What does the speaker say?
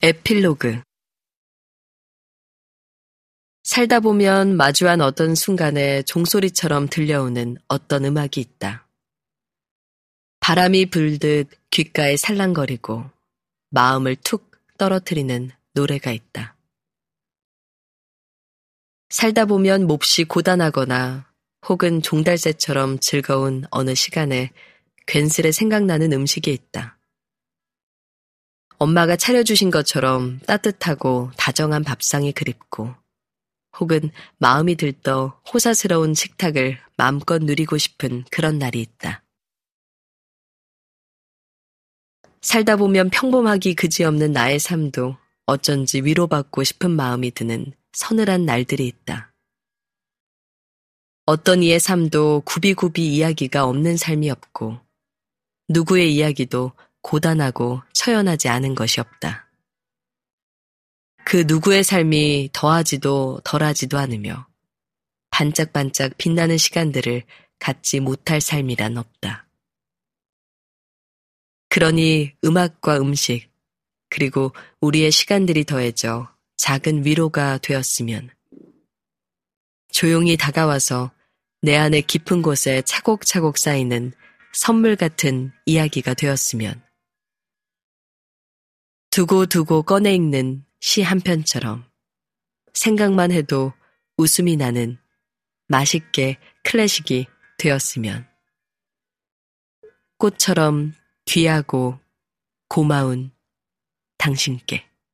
에필로그 살다 보면 마주한 어떤 순간에 종소리처럼 들려오는 어떤 음악이 있다. 바람이 불듯 귓가에 살랑거리고 마음을 툭 떨어뜨리는 노래가 있다. 살다 보면 몹시 고단하거나 혹은 종달새처럼 즐거운 어느 시간에 괜스레 생각나는 음식이 있다. 엄마가 차려주신 것처럼 따뜻하고 다정한 밥상이 그립고 혹은 마음이 들떠 호사스러운 식탁을 마음껏 누리고 싶은 그런 날이 있다. 살다 보면 평범하기 그지없는 나의 삶도 어쩐지 위로받고 싶은 마음이 드는 서늘한 날들이 있다. 어떤 이의 삶도 굽이굽이 이야기가 없는 삶이 없고 누구의 이야기도 고단하고 처연하지 않은 것이 없다. 그 누구의 삶이 더하지도 덜하지도 않으며 반짝반짝 빛나는 시간들을 갖지 못할 삶이란 없다. 그러니 음악과 음식, 그리고 우리의 시간들이 더해져 작은 위로가 되었으면 조용히 다가와서 내 안의 깊은 곳에 차곡차곡 쌓이는 선물 같은 이야기가 되었으면 두고 두고 꺼내 읽는 시 한 편처럼 생각만 해도 웃음이 나는 맛있게 클래식이 되었으면. 꽃처럼 귀하고 고마운 당신께